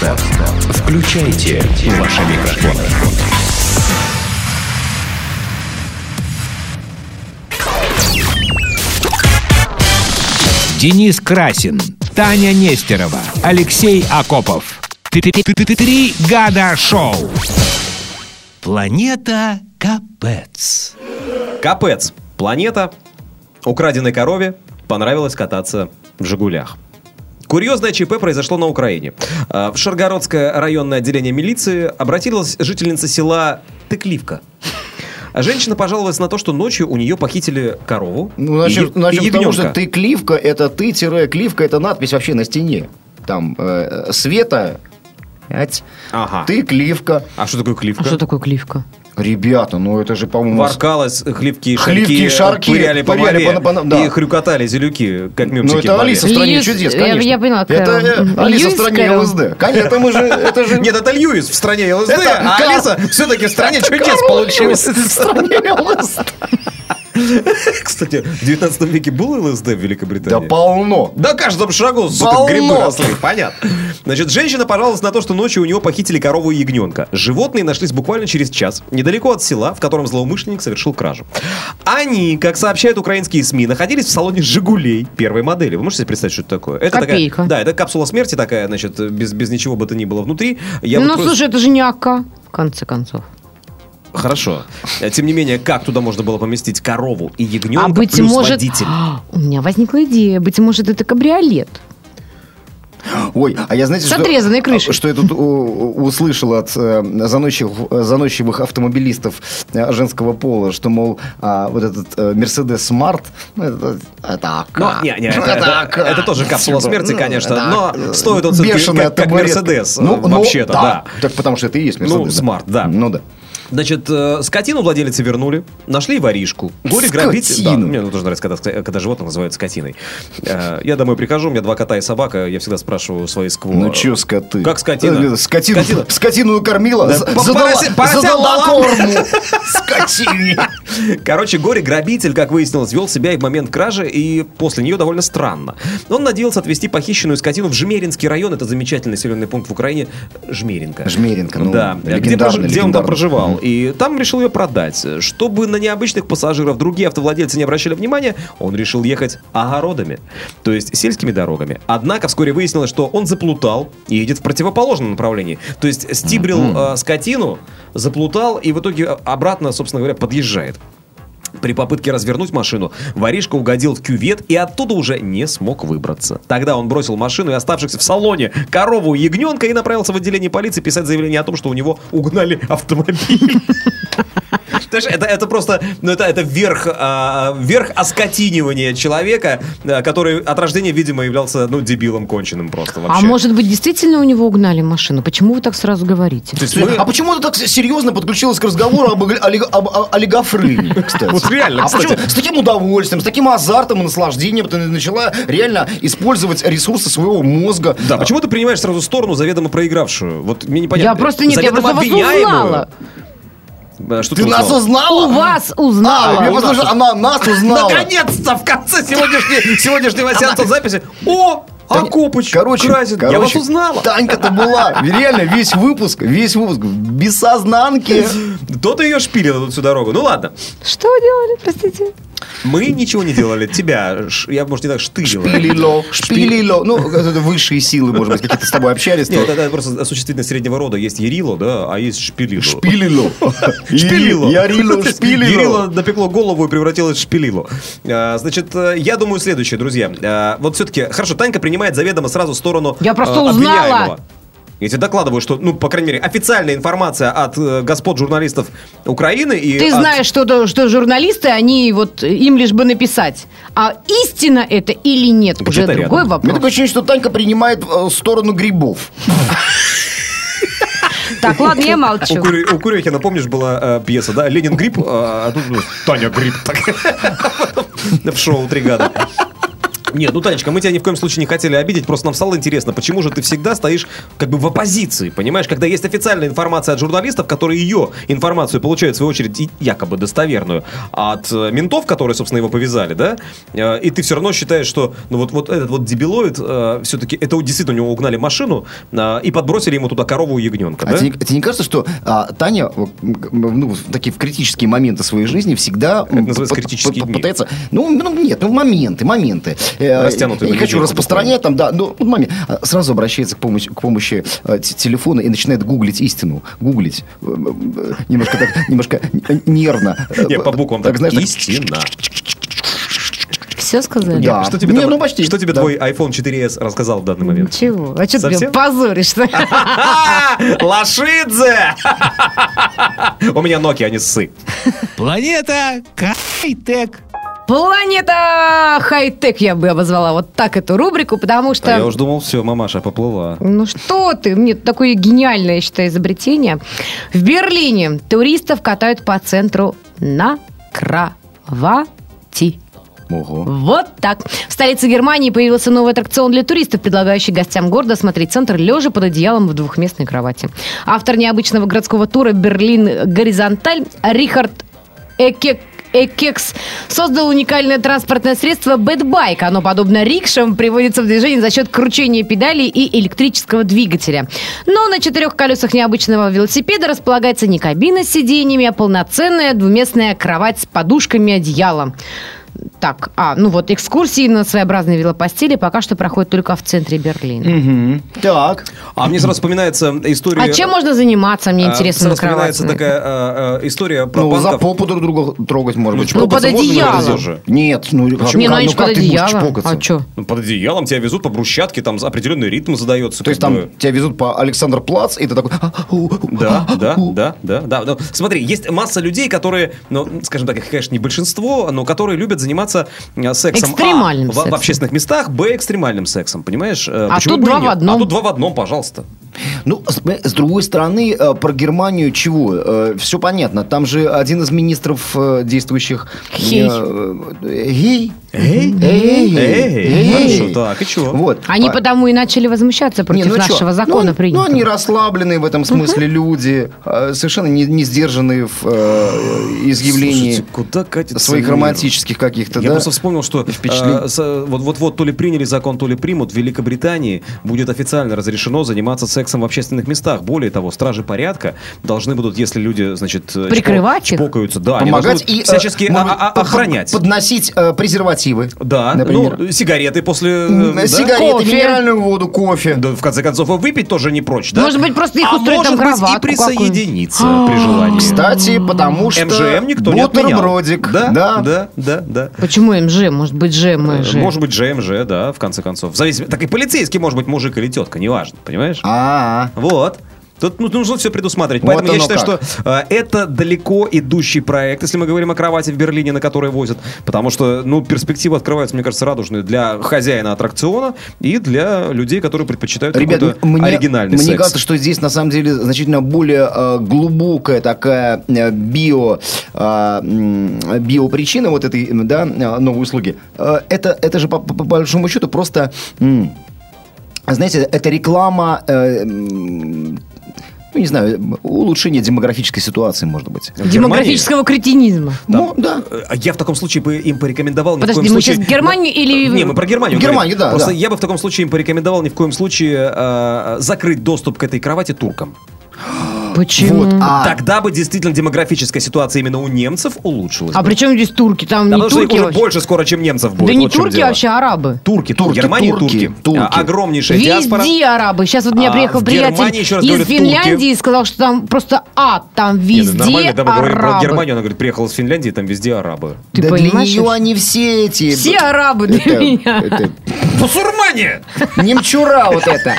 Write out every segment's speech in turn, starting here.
Включайте ваши микрофоны. Денис Красин, Таня Нестерова, Алексей Акопов. Три года шоу. Планета Капец. Капец. Планета. Украденной корове понравилось кататься в «Жигулях». Курьезное ЧП произошло на Украине. А, В Шаргородское районное отделение милиции обратилась жительница села Тыкливка. А Женщина пожаловалась на то, что ночью у нее похитили корову Ну, начнем, и, начнем и того, что ты кливка, это ты, тире, кливка, это надпись вообще на стене. Там э, Света, Ага. ты кливка. А что такое кливка? А что такое кливка? Ребята, ну это же, по-моему... И Хливки шарки, и шарки пыряли по пыряли по- по- да. и хрюкотали зелюки, как мемчики Ну, это воде. Алиса в стране Льюис- чудес, я- конечно. я поняла, Это э, Алиса в стране Кэрол. ЛСД. Конечно, это мы же... Это же... Нет, это Льюис в стране ЛСД, Это а Алиса все-таки в стране чудес получилась. В стране ЛСД. Кстати, в 19 веке был ЛСД в Да Великобритании? полно. На каждом шагу, сука, Полно. грибы росли, понятно. Значит, женщина пожаловалась на то, что ночью у него похитили корову и ягненка. Животные нашлись буквально через час, недалеко от села, в котором злоумышленник совершил кражу. Они, как сообщают украинские СМИ, находились в салоне «Жигулей» первой модели. Вы можете себе представить, что это такое? Это Копейка. Такая, да, это капсула смерти такая, значит, без, без ничего бы то ни было внутри. Я ну, вот просто- слушай, это же не АК, в конце концов. Хорошо. Тем не менее, как туда можно было поместить корову и ягненка а быть плюс может... водитель? У меня возникла идея. Быть может, это кабриолет. Ой, а я знаете, С что, отрезанной крышей. что я тут у- услышал от э, заносчивых, заносчивых автомобилистов э, женского пола, что, мол, а, вот этот э, Mercedes Smart, ну, это, это АК. Ну, не, не, это, это- АК. это тоже капсула смерти, Ну, конечно, это но АК. стоит он все-таки как, как. Мерседес, Ну, э, ну, вообще-то, да. Так потому что это и есть Ну, Mercedes. Smart, да. Ну да. Значит, э, скотину владельцы вернули, нашли воришку. Горе грабитель. Да, мне тоже нравится, когда, когда животное называют скотиной. Э, Я домой прихожу, у меня два кота и собака, я всегда спрашиваю свои скво. Ну чё, скоты? Как скотина? Э, Скотину, Скотина. скотину кормила, Да, задала, порося- поросят задала дала. корму скотине. Короче, горе-грабитель, как выяснилось, вел себя и в момент кражи, и после нее довольно странно. Он надеялся отвезти похищенную скотину в Жмеринский район, это замечательный населенный пункт в Украине, Жмеринка. Жмеринка, ну, да, где, легендарный, прож- где он там проживал. И там решил ее продать. Чтобы на необычных пассажиров другие автовладельцы не обращали внимания, он решил ехать огородами, то есть сельскими дорогами. Однако вскоре выяснилось, что он заплутал и едет в противоположном направлении. То есть стибрил э, скотину, заплутал и в итоге обратно, собственно говоря, подъезжает. При попытке развернуть машину, воришка угодил в кювет и оттуда уже не смог выбраться. Тогда он бросил машину и оставшихся в салоне корову и ягненка и направился в отделение полиции писать заявление о том, что у него угнали автомобиль. Это, это просто, ну это, это верх, а, верх оскотинивания человека, а, который от рождения, видимо, являлся, ну, дебилом конченным просто вообще. А может быть, действительно у него угнали машину? Почему вы так сразу говорите? То есть мы- А почему ты так серьезно подключилась к разговору об, олиг- об- об олигофрении, кстати? Вот реально, А почему с таким удовольствием, с таким азартом и наслаждением ты начала реально использовать ресурсы своего мозга? Да, почему ты принимаешь сразу сторону заведомо проигравшую? Вот мне непонятно. Я просто нет, я Заведомо просто вас узнала. А, Что Ты нас узнала? У вас А, узнала. мне послушай, она нас узнала. Наконец-то в конце сегодняшнего, сегодняшнего сеанса записи. О, Акопыч, Короче, Красин, короче, я вас узнала. Танька-то была. Реально, весь выпуск, весь выпуск без сознанки. То-то ее шпилила тут всю дорогу. Ну ладно. Что вы делали, простите? Мы ничего не делали. Тебя, ш- я, может, не так штырила. Шпилило, шпилило. Ну, это высшие силы, может быть, какие-то с тобой общались. Нет, это, просто осуществительно среднего рода. Есть Ерило, да, а есть Шпилило. Шпилило. Шпилило. Ярило, шпилило. Ерило напекло голову и превратилось в шпилило. А, Значит, э, я думаю следующее, друзья. А, Вот все-таки, хорошо, Танька принимает заведомо сразу сторону Я просто э, узнала. Я тебе докладываю, что, ну, по крайней мере, официальная информация от э, господ журналистов Украины и Ты от- знаешь, что, что журналисты, они вот им лишь бы написать. А истина это или нет, Так уже другой рядом. У вопрос. такое ощущение, что Танька принимает э, сторону грибов. Так, ладно, я У, молчу. Курю- у Курехина, помнишь, была э, пьеса, да? Ленин грипп, а, а тут ну, Таня грипп. так. В шоу «Три года». Нет, ну, Танечка, мы тебя ни в коем случае не хотели обидеть, просто нам стало интересно, почему же ты всегда стоишь как бы в оппозиции, понимаешь? Когда есть официальная информация от журналистов, которые ее информацию получают, в свою очередь, и якобы достоверную, от э, ментов, которые, собственно, его повязали, да? Э, И ты все равно считаешь, что ну вот, вот этот вот дебилоид, все-таки, это действительно у него угнали машину э, и подбросили ему туда корову и ягненка, А да? тебе, тебе не кажется, что а, Таня ну, в такие в критические моменты своей жизни всегда м, называется критические дни. пытается... Ну, ну, нет, ну моменты, моменты. Э, Растянутые Я не хочу распространять там, да, ну, вот момент. А, Сразу обращается к помощи, к помощи э, телефона и начинает гуглить истину. Гуглить. Э, Немножко так, немножко нервно. Не, по буквам так, знаешь, истина. Все сказали? Да. Что тебе, Не, там- ну, почти. что тебе Да. твой iPhone 4s рассказал в данный момент? Чего? А что ты Совсем? меня позоришь-то? Лошидзе! У меня Nokia, а не ссы. Планета Хай-Тек. Планета хай-тек я бы обозвала вот так эту рубрику, потому что... А я уж думал, все, мамаша поплыла. Ну что ты, нет, такое гениальное, я считаю, изобретение. В Берлине туристов катают по центру на кровати. Ого. Вот так. В столице Германии появился новый аттракцион для туристов, предлагающий гостям города смотреть центр лежа под одеялом в двухместной кровати. Автор необычного городского тура «Берлин Горизонталь» Рихард Экек Экекс создал уникальное транспортное средство «BedBike». Оно, подобно рикшам, приводится в движение за счет кручения педалей и электрического двигателя. Но на четырех колесах необычного велосипеда располагается не кабина с сиденьями, а полноценная двуместная кровать с подушками и одеялом. Так, а, ну вот, экскурсии на своеобразной велопостели пока что проходят только в центре Берлина. Мгм. Так. А мне сразу вспоминается история... А чем можно заниматься, мне а, интересно, на сразу вспоминается такая а, а, история про Ну, за банков. попу друг друга трогать, может быть. Ну, под можно одеялом. Нет, ну, Не, как, ну ну, как под ты будешь одеялом. А что? Ну, под одеялом тебя везут по брусчатке, там определенный ритм задается. То есть там бы. тебя везут по Александр Плац, и ты такой... Да, да, да, да, да. Ну, смотри, есть масса людей, которые, ну, скажем так, их, конечно, не большинство, но которые любят заниматься э, сексом. Экстремальным а, в- сексом. В, общественных местах, б, экстремальным сексом, понимаешь? Э, А почему тут два нет? в одном. А тут два в одном, пожалуйста. Ну, с, с другой стороны, э, про Германию чего? Все понятно. Там же один из министров действующих... Гей. э, Гей. Эй, Эй, эй, хорошо, так, и чего? Вот. Они По- потому и начали возмущаться против Не, ну чё? нашего закона ну, принятого. Ну, они расслабленные в этом смысле люди, э, совершенно не, не сдержанные в э, изъявлении Слушайте, куда своих мир? романтических каких-то, Я да? просто вспомнил, что э, с- вот- вот-вот то ли приняли закон, то ли примут. В Великобритании будет официально разрешено заниматься сексом в общественных местах. Более того, стражи порядка должны будут, если люди, значит, э, Прикрывать чпо- их? чпокаются, да, Помогать и э, всячески быть, а- а- охранять. Подносить э, презервативы. Да, например. ну, сигареты после... э, да? Сигареты, Кофе. минеральную воду, кофе. Да, в конце концов, и выпить тоже не прочь, да? Может быть, просто их а устроить там быть, и кроватку присоединиться какую-нибудь. при желании. Кстати, потому что МЖМ никто не отменял. бутербродик. Да, да. да, да, да. Почему МЖ? Может быть, ЖМЖ? Может быть, ЖМЖ, да, в конце концов. В зависимости... Так и полицейский может быть мужик или тетка, неважно, понимаешь? А, Вот. Тут ну, нужно все предусматривать. Вот Поэтому я оно считаю, как. что э, это далеко идущий проект, если мы говорим о кровати в Берлине, на которой возят. Потому что, ну, перспективы открываются, мне кажется, радужные для хозяина аттракциона и для людей, которые предпочитают Ребят, мне, оригинальный мне секс. кажется, что здесь на самом деле значительно более э, глубокая такая э, био, э, биопричина вот этой да, э, новой услуги. Э, это, это же по, по- большому счету просто, м, знаете, это реклама... э, ну, не знаю, улучшение демографической ситуации, может быть. В Демографического кретинизма. Ну, да. Э, Я в таком случае бы им порекомендовал ни Подожди, в коем мы случае... сейчас Германию или- Не, мы про Германию Германию, говорим. да, Просто да. я бы в таком случае им порекомендовал ни в коем случае э, закрыть доступ к этой кровати туркам. Почему? Вот, а- Тогда бы действительно демографическая ситуация именно у немцев улучшилась. А бы. при чем здесь турки? Там Да не потому что их турки уже больше скоро, чем немцев будет. Да не вот турки дело. вообще, а арабы. Турки, турки, Турки, Германия турки, турки. турки. А, огромнейшая диаспора. Везде арабы. Сейчас вот у меня А, приехал в приятель Германии, еще раз из говорю, турки. Финляндии и сказал, что там просто ад, там ну, везде нормально, да, мы говорим про арабы. Германию, она говорит, приехала из Финляндии, там везде арабы. Ты да для понимаешь, нее что- они все эти... Все арабы для Это- меня. это- Бусурмане! Немчура вот это.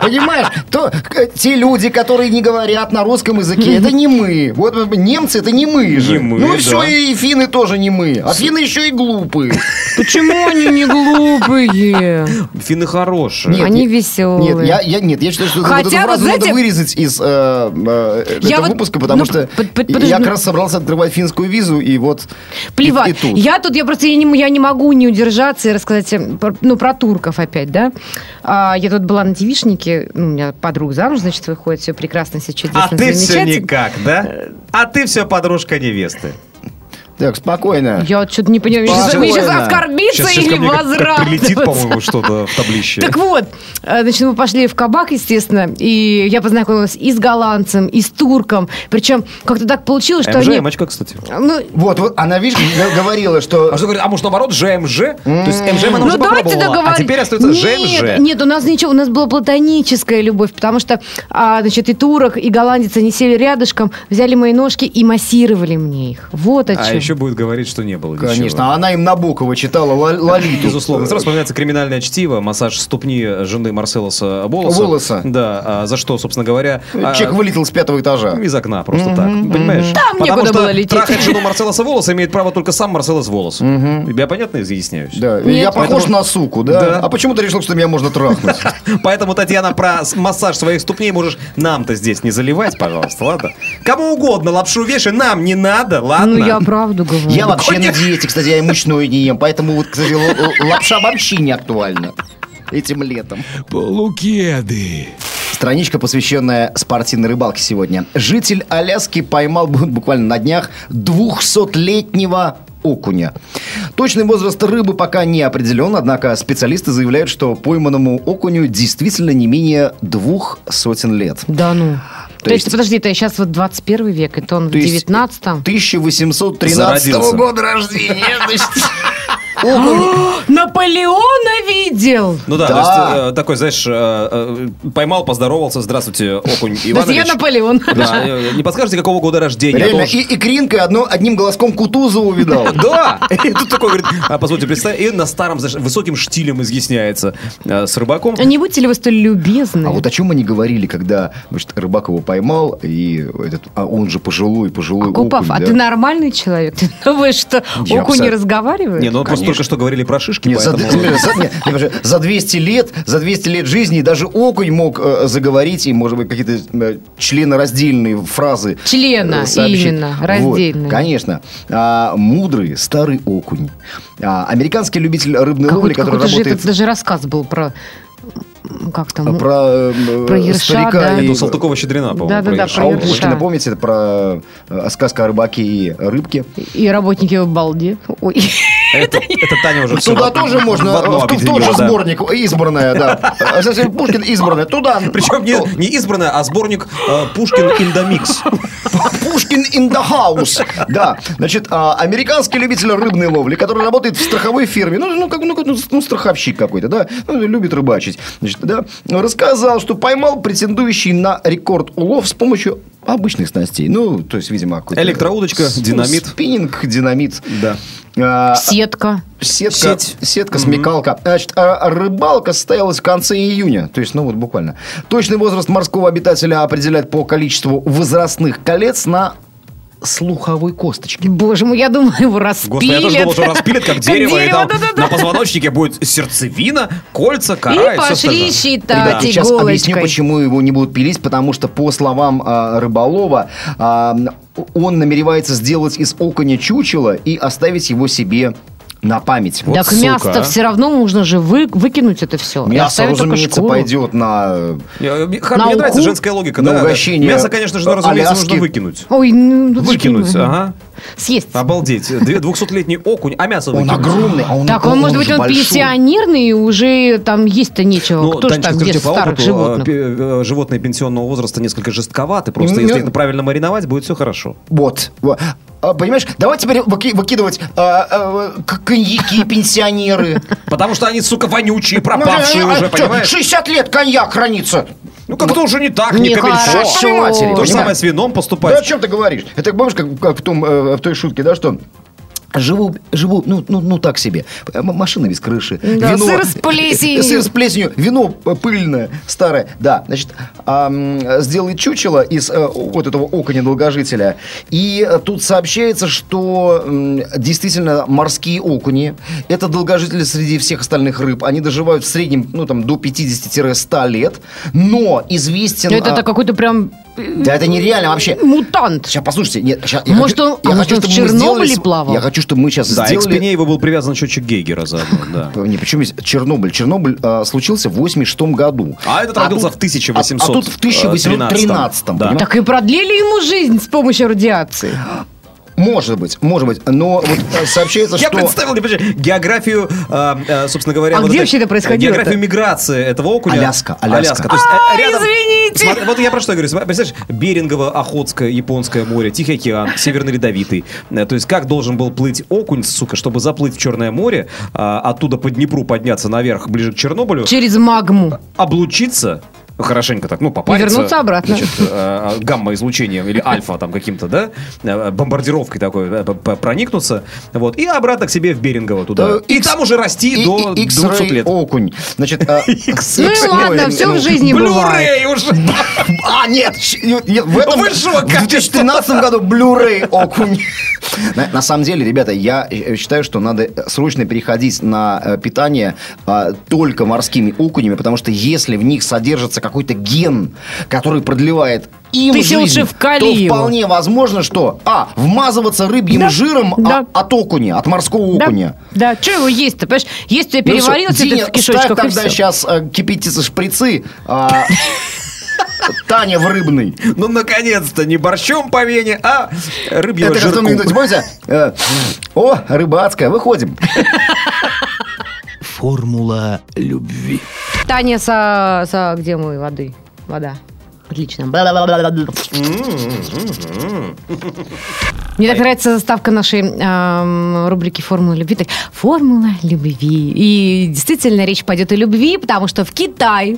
Понимаешь? То, те люди, которые не говорят на русском языке, это не мы. Вот немцы это не мы же. Не мы, ну да. все, и финны тоже не мы. А финны еще и глупые. Почему они не глупые? Финны хорошие. Нет, Они нет, веселые. Нет, я, я, нет, я считаю, что Хотя, вот эту фразу знаете- надо вырезать из э, э, Я этого вот- выпуска, потому ну, что под- под- подожди, я ну- как раз собрался открывать финскую визу, и вот Плевать. И, и тут. Я тут, я просто я не, я не могу не удержаться и рассказать, э, про- ну, про турков опять, да. А, я тут была на девичнике, ну, у меня подруга замуж, значит, выходит, все прекрасно, все чудесно, А ты все никак, да? А ты все подружка невесты. Так, спокойно. Я вот что-то не понимаю, сейчас, вы сейчас Спокойно. оскорбиться Сейчас, сейчас или мне возрадоваться? прилетит, по-моему, что-то в таблище. Так вот, э, значит, мы пошли в кабак, естественно, и я познакомилась и с голландцем, и с турком. Причем как-то так получилось, что МЖ, они... Эмочка, кстати. Ну, Вот, вот, она, видишь, говорила, что... А что говорит, а может наоборот, ЖМЖ? То есть МЖ она ну уже давайте попробовала, а теперь остается ЖМЖ. Нет, у нас ничего, у нас была платоническая любовь, потому что, а, значит, и турок, и голландец, они сели рядышком, взяли мои ножки и массировали мне их. Вот о чем. Еще будет говорить, что не было ничего. Конечно, а она им Набокова читала Ла- Лолиту. Безусловно. Сразу вспоминается криминальное чтиво, массаж ступни жены Марселоса Волоса. Волоса. Да, а за что, собственно говоря... а, Человек вылетел с пятого этажа. Из окна, просто так. Понимаешь? Там некуда было лететь. трахать жену Марселоса Волоса имеет право только сам Марселос Волос. Я понятно изъясняюсь? Да, я похож на суку, да? Да. А почему ты решил, что меня можно трахнуть? Поэтому, Татьяна, про массаж своих ступней можешь нам-то здесь не заливать, пожалуйста, ладно? Кому угодно лапшу вешай, нам не надо, ладно? Ну, я правду говорю. Я вообще на диете, кстати, я и мучное не ем, поэтому вот, кстати, лапша вообще не актуальна этим летом. Полукеды. Страничка, посвященная спортивной рыбалке сегодня. Житель Аляски поймал бу- буквально на днях 200-летнего окуня. Точный возраст рыбы пока не определен, однако специалисты заявляют, что пойманному окуню действительно не менее двух сотен лет. Да ну. То, есть- есть, подожди, это сейчас вот 21 век, это он в То есть 19-м? 1813 Зародился. года рождения. значит. Видел! Ну да, Да. то есть э, такой, знаешь, э, э, поймал, поздоровался, здравствуйте, окунь Иванович. я Наполеон. Да, э, не подскажете, какого года рождения? А Реально, и, и Кринкой одно, одним глазком Кутузову видал. Да! И тут такой говорит, а, позвольте, представь, и на старом, знаешь, высоким штилем изъясняется э, с рыбаком. А Не будете ли вы столь любезны? А вот о чем мы не говорили, когда значит, рыбак его поймал, и этот, а он же пожилой, пожилой Купав, окунь, а ты нормальный человек? Ты думаешь, что окунь не разговаривает? Не, ну просто только что говорили про шишки, поэтому... за- не, не, подожди, за 200 лет, за 200 лет жизни даже окунь мог э, заговорить и, может быть, какие-то э, членораздельные фразы. Члена, э, сообщить. именно, Вот, раздельные. конечно. А, мудрый старый окунь. А, американский любитель рыбной ловли, Какой-то, который какой-то же работает... этот даже рассказ был про... Как там? Про, э, Про Ерша, старика да. и... Ну, Салтыкова-Щедрина, по-моему. Да-да-да, про А про Ерша. Пушкина, помните, это про э, сказка о рыбаке и рыбке? И работники в балде. Ой. Это, это Таня уже всё Туда тоже можно, в одно в, тот- же сборник, избранная, да. А, Пушкин избранная, туда. Причем не, не избранная, а сборник э, Пушкин Индомикс. Пушкин in the house. Да, значит, а, американский любитель рыбной ловли, который работает в страховой фирме, ну, ну, как, ну, как, ну, ну, страховщик какой-то, да, ну, любит рыбачить, значит, да, рассказал, что поймал претендующий на рекорд улов с помощью обычных снастей. Ну, то есть, видимо, какой-то... Электроудочка, с- динамит. Спиннинг, динамит. Да. А, Сетка. Сетка, Сеть. сетка, смекалка. Значит, а рыбалка состоялась в конце июня. То есть, ну вот буквально. Точный возраст морского обитателя определять по количеству возрастных колец на слуховой косточке. Боже мой, я думаю, его распилят. Господи, я тоже думал, что распилят как дерево, и там на позвоночнике будет сердцевина, кольца, кора. И пошли считать сейчас объясню, почему его не будут пилить, потому что, по словам а, рыболова, а, он намеревается сделать из окуня чучело и оставить его себе на память. Вот так сука, мясо-то а. все равно нужно же вы, выкинуть это все. Мясо, разумеется, пойдет на... Мне, мне На мне нравится женская логика. На да, да. угощение Мясо, конечно же, ну, разумеется, Аляски. нужно выкинуть. Ой, ну, ну, Выкинуть, ага. Съесть. Обалдеть. Две- 200-летний окунь, а мясо Он выкинуть. огромный, а он Так, он, может быть, он большой. пенсионерный, и уже там есть-то нечего. Ну, Кто же там скажите, ест по старых опыту, животных? э, э, животные пенсионного возраста несколько жестковаты. Просто Ну, если ну, это правильно мариновать, будет все хорошо. Вот. А, Понимаешь, давай теперь выки- выкидывать а, а, коньяки пенсионеры. Потому что они, сука, вонючие, пропавшие Ну, а уже, чё, понимаешь? 60 лет коньяк хранится. Ну, как-то уже не так, не Нехорошо. Чёртовой матери, То же самое с вином Да о чем ты говоришь? Это помнишь, как, как в, том, э, в той шутке, да, что Живу, живу, ну, ну, ну так себе. Машина без крыши. Да, сыр с плесенью. Сыр с плесенью. Вино пыльное, старое. Да, значит, ам, сделает чучело из э, вот этого оконя долгожителя. И э, тут сообщается, что м, действительно морские окуни, это долгожители среди всех остальных рыб. Они доживают в среднем, ну, там, до 50-100 лет. Но известен... Это а, это какой-то прям Да это нереально вообще. мутант. Сейчас, послушайте, нет, щас, я Может, хочу, он- я а может, хочу, он в Чернобыле сделали плавал? Я хочу, чтобы мы сейчас Да, и к сделали... спине его был привязан счетчик Гейгера заодно, да. Не, почему здесь Чернобыль? Чернобыль а, случился в 86 году. А этот родился тут- в 1800, А, а тут в 1813. Да. понимаете? Так и продлили ему жизнь с помощью радиации. Может быть, может быть. Но вот э, сообщается, Я что... представил, не подожди, географию, э, э, собственно говоря... А вот где вообще это происходило-то? Географию миграции этого окуня. Аляска, Аляска. То есть, э, А, рядом- извините. Вот я про что говорю. Представляешь, Берингово, Охотское, Японское море, Тихий океан, Северный Ледовитый. То есть как должен был плыть окунь, сука, чтобы заплыть в Черное море, оттуда по Днепру подняться наверх, ближе к Чернобылю, Через магму. облучиться, хорошенько так, ну, попариться. вернуться обратно. Значит, э, гамма-излучением или альфа там каким-то, да, э, бомбардировкой такой э, проникнуться, вот, и обратно к себе в Берингово туда. Да, и X- там уже расти и- до и- 200 X-ray лет. окунь. Значит, а, Ну и ладно, все в жизни бывает. Уже! А, нет, щ- нет, в этом... Вы шо, в как 2013 году Blu-ray окунь. На, на самом деле, ребята, я э, считаю, что надо э, срочно переходить на э, питание а, только морскими окунями, потому что если в них содержится какой-то ген, который продлевает им Ты жизнь, лучше вкали то вполне возможно, что а, вмазываться рыбьим Да, жиром а- да. от окуня, от морского окуня. Да, да. что его есть-то, понимаешь? Есть у тебя Ну переварился Диня, это в кишочках ставь тогда сейчас кипятиться шприцы. а, Таня в рыбный. Ну, наконец-то, не борщом по вене, а рыбьего Это жирку. анекдоте, помните? Э, О, рыбацкая, выходим. Формула любви. Таня со, со... Где мы воды? Вода. Отлично. Мне так нравится заставка нашей эм, рубрики «Формула любви». Так, «Формула любви». И действительно речь пойдет о любви, потому что в Китае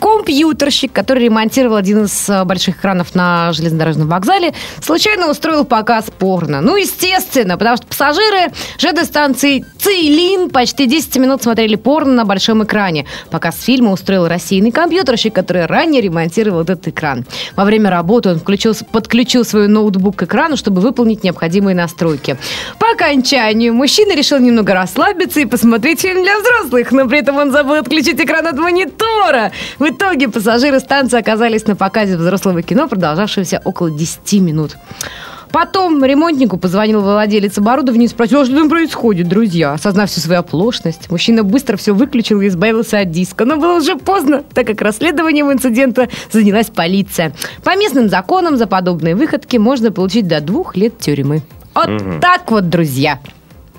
компьютерщик, который ремонтировал один из э, больших экранов на железнодорожном вокзале, случайно устроил показ порно. Ну, естественно, потому что пассажиры ЖД-станции Цейлин почти 10 минут смотрели порно на большом экране. Показ фильма устроил российный компьютерщик, который ранее ремонтировал этот экран. Во время работы он включил, подключил свой ноутбук к экрану, чтобы выполнить необходимые настройки. По окончанию мужчина решил немного расслабиться и посмотреть фильм для взрослых, но при этом он забыл отключить экран от монитора. В итоге пассажиры станции оказались на показе взрослого кино, продолжавшегося около 10 минут. Потом ремонтнику позвонил владелец оборудования и спросил, а что там происходит, друзья? Осознав всю свою оплошность, мужчина быстро все выключил и избавился от диска. Но было уже поздно, так как расследованием инцидента занялась полиция. По местным законам за подобные выходки можно получить до двух лет тюрьмы. Вот так вот, друзья.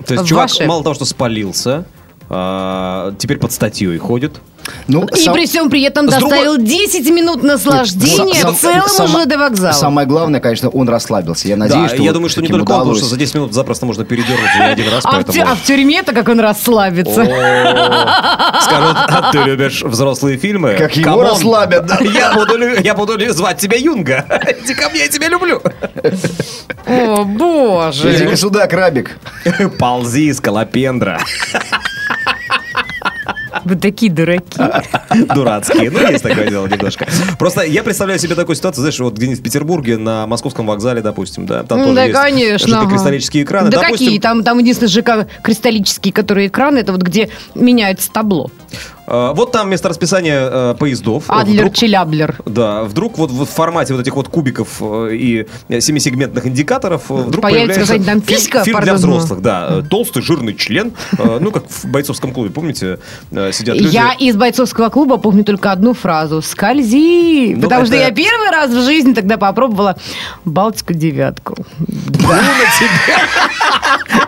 То есть чувак Ваше. мало того, что спалился, а, теперь под статьей ходит. Ну, И сам- при всем при этом С другой- доставил 10 минут наслаждения сам- целому сам- ЖД вокзалу. Самое главное, конечно, он расслабился. Я надеюсь, да, что я вот думаю, что не только он, потому удалось. что за 10 минут запросто можно передернуть не один раз, А в, поэтому... тю- а в тюрьме-то как он расслабится. Скажут, а ты любишь взрослые фильмы? Как его расслабят. Я буду, я буду звать тебя Юнга. Иди ко мне, я тебя люблю. О, боже. Иди сюда, крабик. Ползи, скалопендра. Вы такие дураки. Дурацкие. Ну, есть такое дело немножко. Просто я представляю себе такую ситуацию, знаешь, вот где-нибудь в Петербурге, на московском вокзале, допустим, да, там Ну, тоже да, есть конечно. ага. кристаллические экраны. Да Допустим, какие? Там, там единственное ЖК кристаллические, которые экраны, это вот где меняется табло. Э, Вот там вместо расписания э, поездов. Адлер, вдруг- Челяблер. Да, вдруг вот в формате вот этих вот кубиков э, и семисегментных индикаторов э, вдруг Появится появляется какая-нибудь там фильм- писька, фильм для пардон, взрослых, да. Э, Толстый, жирный член. э, Ну, как в бойцовском клубе, помните, э, сидят люди. Я из бойцовского клуба помню только одну фразу «Скользи!» Ну, Потому что это- я первый раз в жизни тогда попробовала Балтику девятку. Ну, на тебя.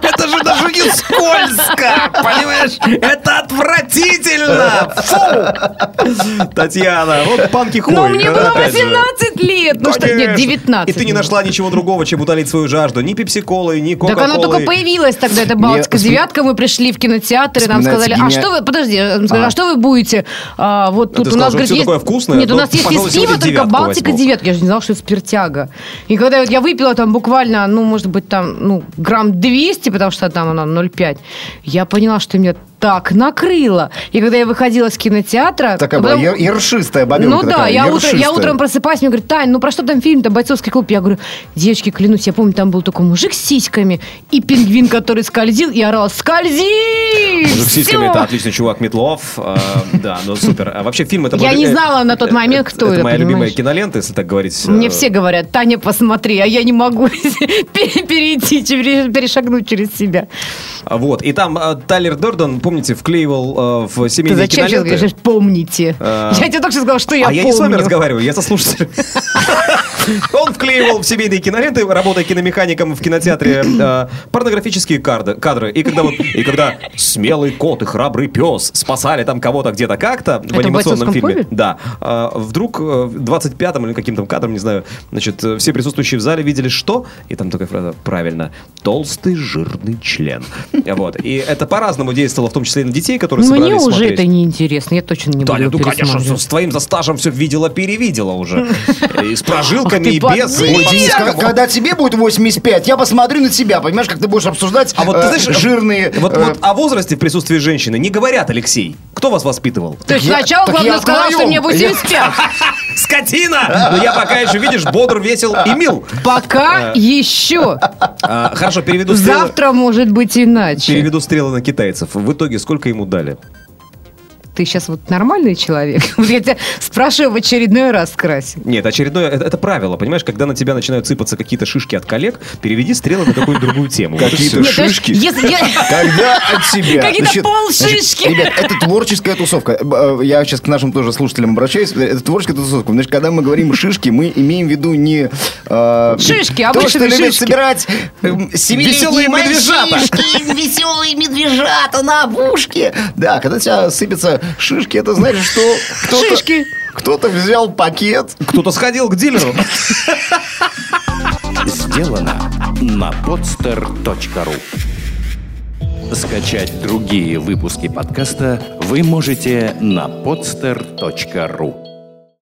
Это же даже не скользко, понимаешь? Это отвратительно! Фу! Татьяна, вот панки хуй. Но мне было опять же. 18 17 лет! Ну что, нет, Конечно. 19. И ты не нашла ничего другого, чем утолить свою жажду. Ни пепси-колы, ни Так кока-колы. она только появилась тогда, это Балтика девятка, мы пришли в кинотеатр, и нам сказали, а что вы, подожди, сказали, а А. что вы будете? А, вот тут у нас, говорит, такое вкусное, Нет, у но, нас есть из пива только Балтика девятка, я же не знала, что это спиртяга. И когда я выпила там буквально, ну, может быть, там, ну, грамм 200, потому что там она 0,5, я поняла, что меня так накрыло. И когда я выходила с кинотеатра... Такая потом- была ер- ершистая бабенка ну да, такая, я, утро- я утром просыпаюсь, мне говорят, Тань, ну про что там фильм-то, бойцовский клуб? Я говорю, девочки, клянусь, я помню, там был такой мужик с сиськами и пингвин, который скользил, и орал, скользи! Мужик с сиськами, Всё!» это отличный чувак Метлов. э, Да, ну супер. А Вообще фильм это... Я не э, знала на тот э, момент, кто это, моя любимая кинолента, если так говорить. э, Мне все говорят, Таня, посмотри, а я не могу пере- перейти, пере- перешагнуть через себя. Вот. И там э, Тайлер Дордон, помните, вклеивал э, в Ты семейные зачем сейчас киноленты. говоришь, помните? А. Я тебе только что сказала, что я а я помню. не с вами разговариваю, я со слушателем. Он вклеивал в семейные киноленты, работая киномехаником в кинотеатре, э, порнографические карды- кадры. И когда, вот, и когда смелый кот и храбрый пес спасали там кого-то где-то как-то в анимационном «Бойцовском фильме. клубе»? Да. э, вдруг э, в 25-м или каким-то кадром, не знаю, значит, э, все присутствующие в зале видели что? И там такая фраза, правильно, толстый жирный член. Вот. И это по-разному действовало, в том числе и на детей, которые Мне собрались уже смотреть. это не интересно, я точно не буду ну, конечно, с твоим за стажем все видела-перевидела уже. И с прожилками, и без. и Ой, Денис, когда, когда тебе будет 85, я посмотрю на тебя, понимаешь, как ты будешь обсуждать А вот ты э, знаешь, жирные... Вот, э, вот о возрасте в присутствии женщины не говорят, Алексей. Кто вас воспитывал? То есть я- сначала так главное я сказал, что мне 85. Скотина! Но я пока еще, видишь, бодр, весел и мил. Пока еще. А, Хорошо, переведу стрелы. Завтра может быть иначе. Переведу стрелы на китайцев. В итоге сколько ему дали? Ты сейчас вот нормальный человек? Вот я тебя спрашиваю в очередной раз, Красин. Нет, очередное, это, это правило, понимаешь, когда на тебя начинают сыпаться какие-то шишки от коллег, переведи стрелы на какую-нибудь другую тему. Какие-то шишки. знаешь, если я- Когда от себя. Какие-то полшишки. ребят, это творческая тусовка. Э, Я сейчас к нашим тоже слушателям обращаюсь. Это творческая тусовка. Значит, когда мы говорим шишки, мы имеем в виду не... э, Шишки, То, что обычные любят шишки. собирать э, семилетние Веселые медвежата. веселые медвежата на опушке. Да, когда тебя сыпятся шишки, это значит, что кто-то... Шишки. Кто-то взял пакет, Кто-то сходил к дилеру. Сделано на podster.ru Скачать другие выпуски подкаста вы можете на podster.ru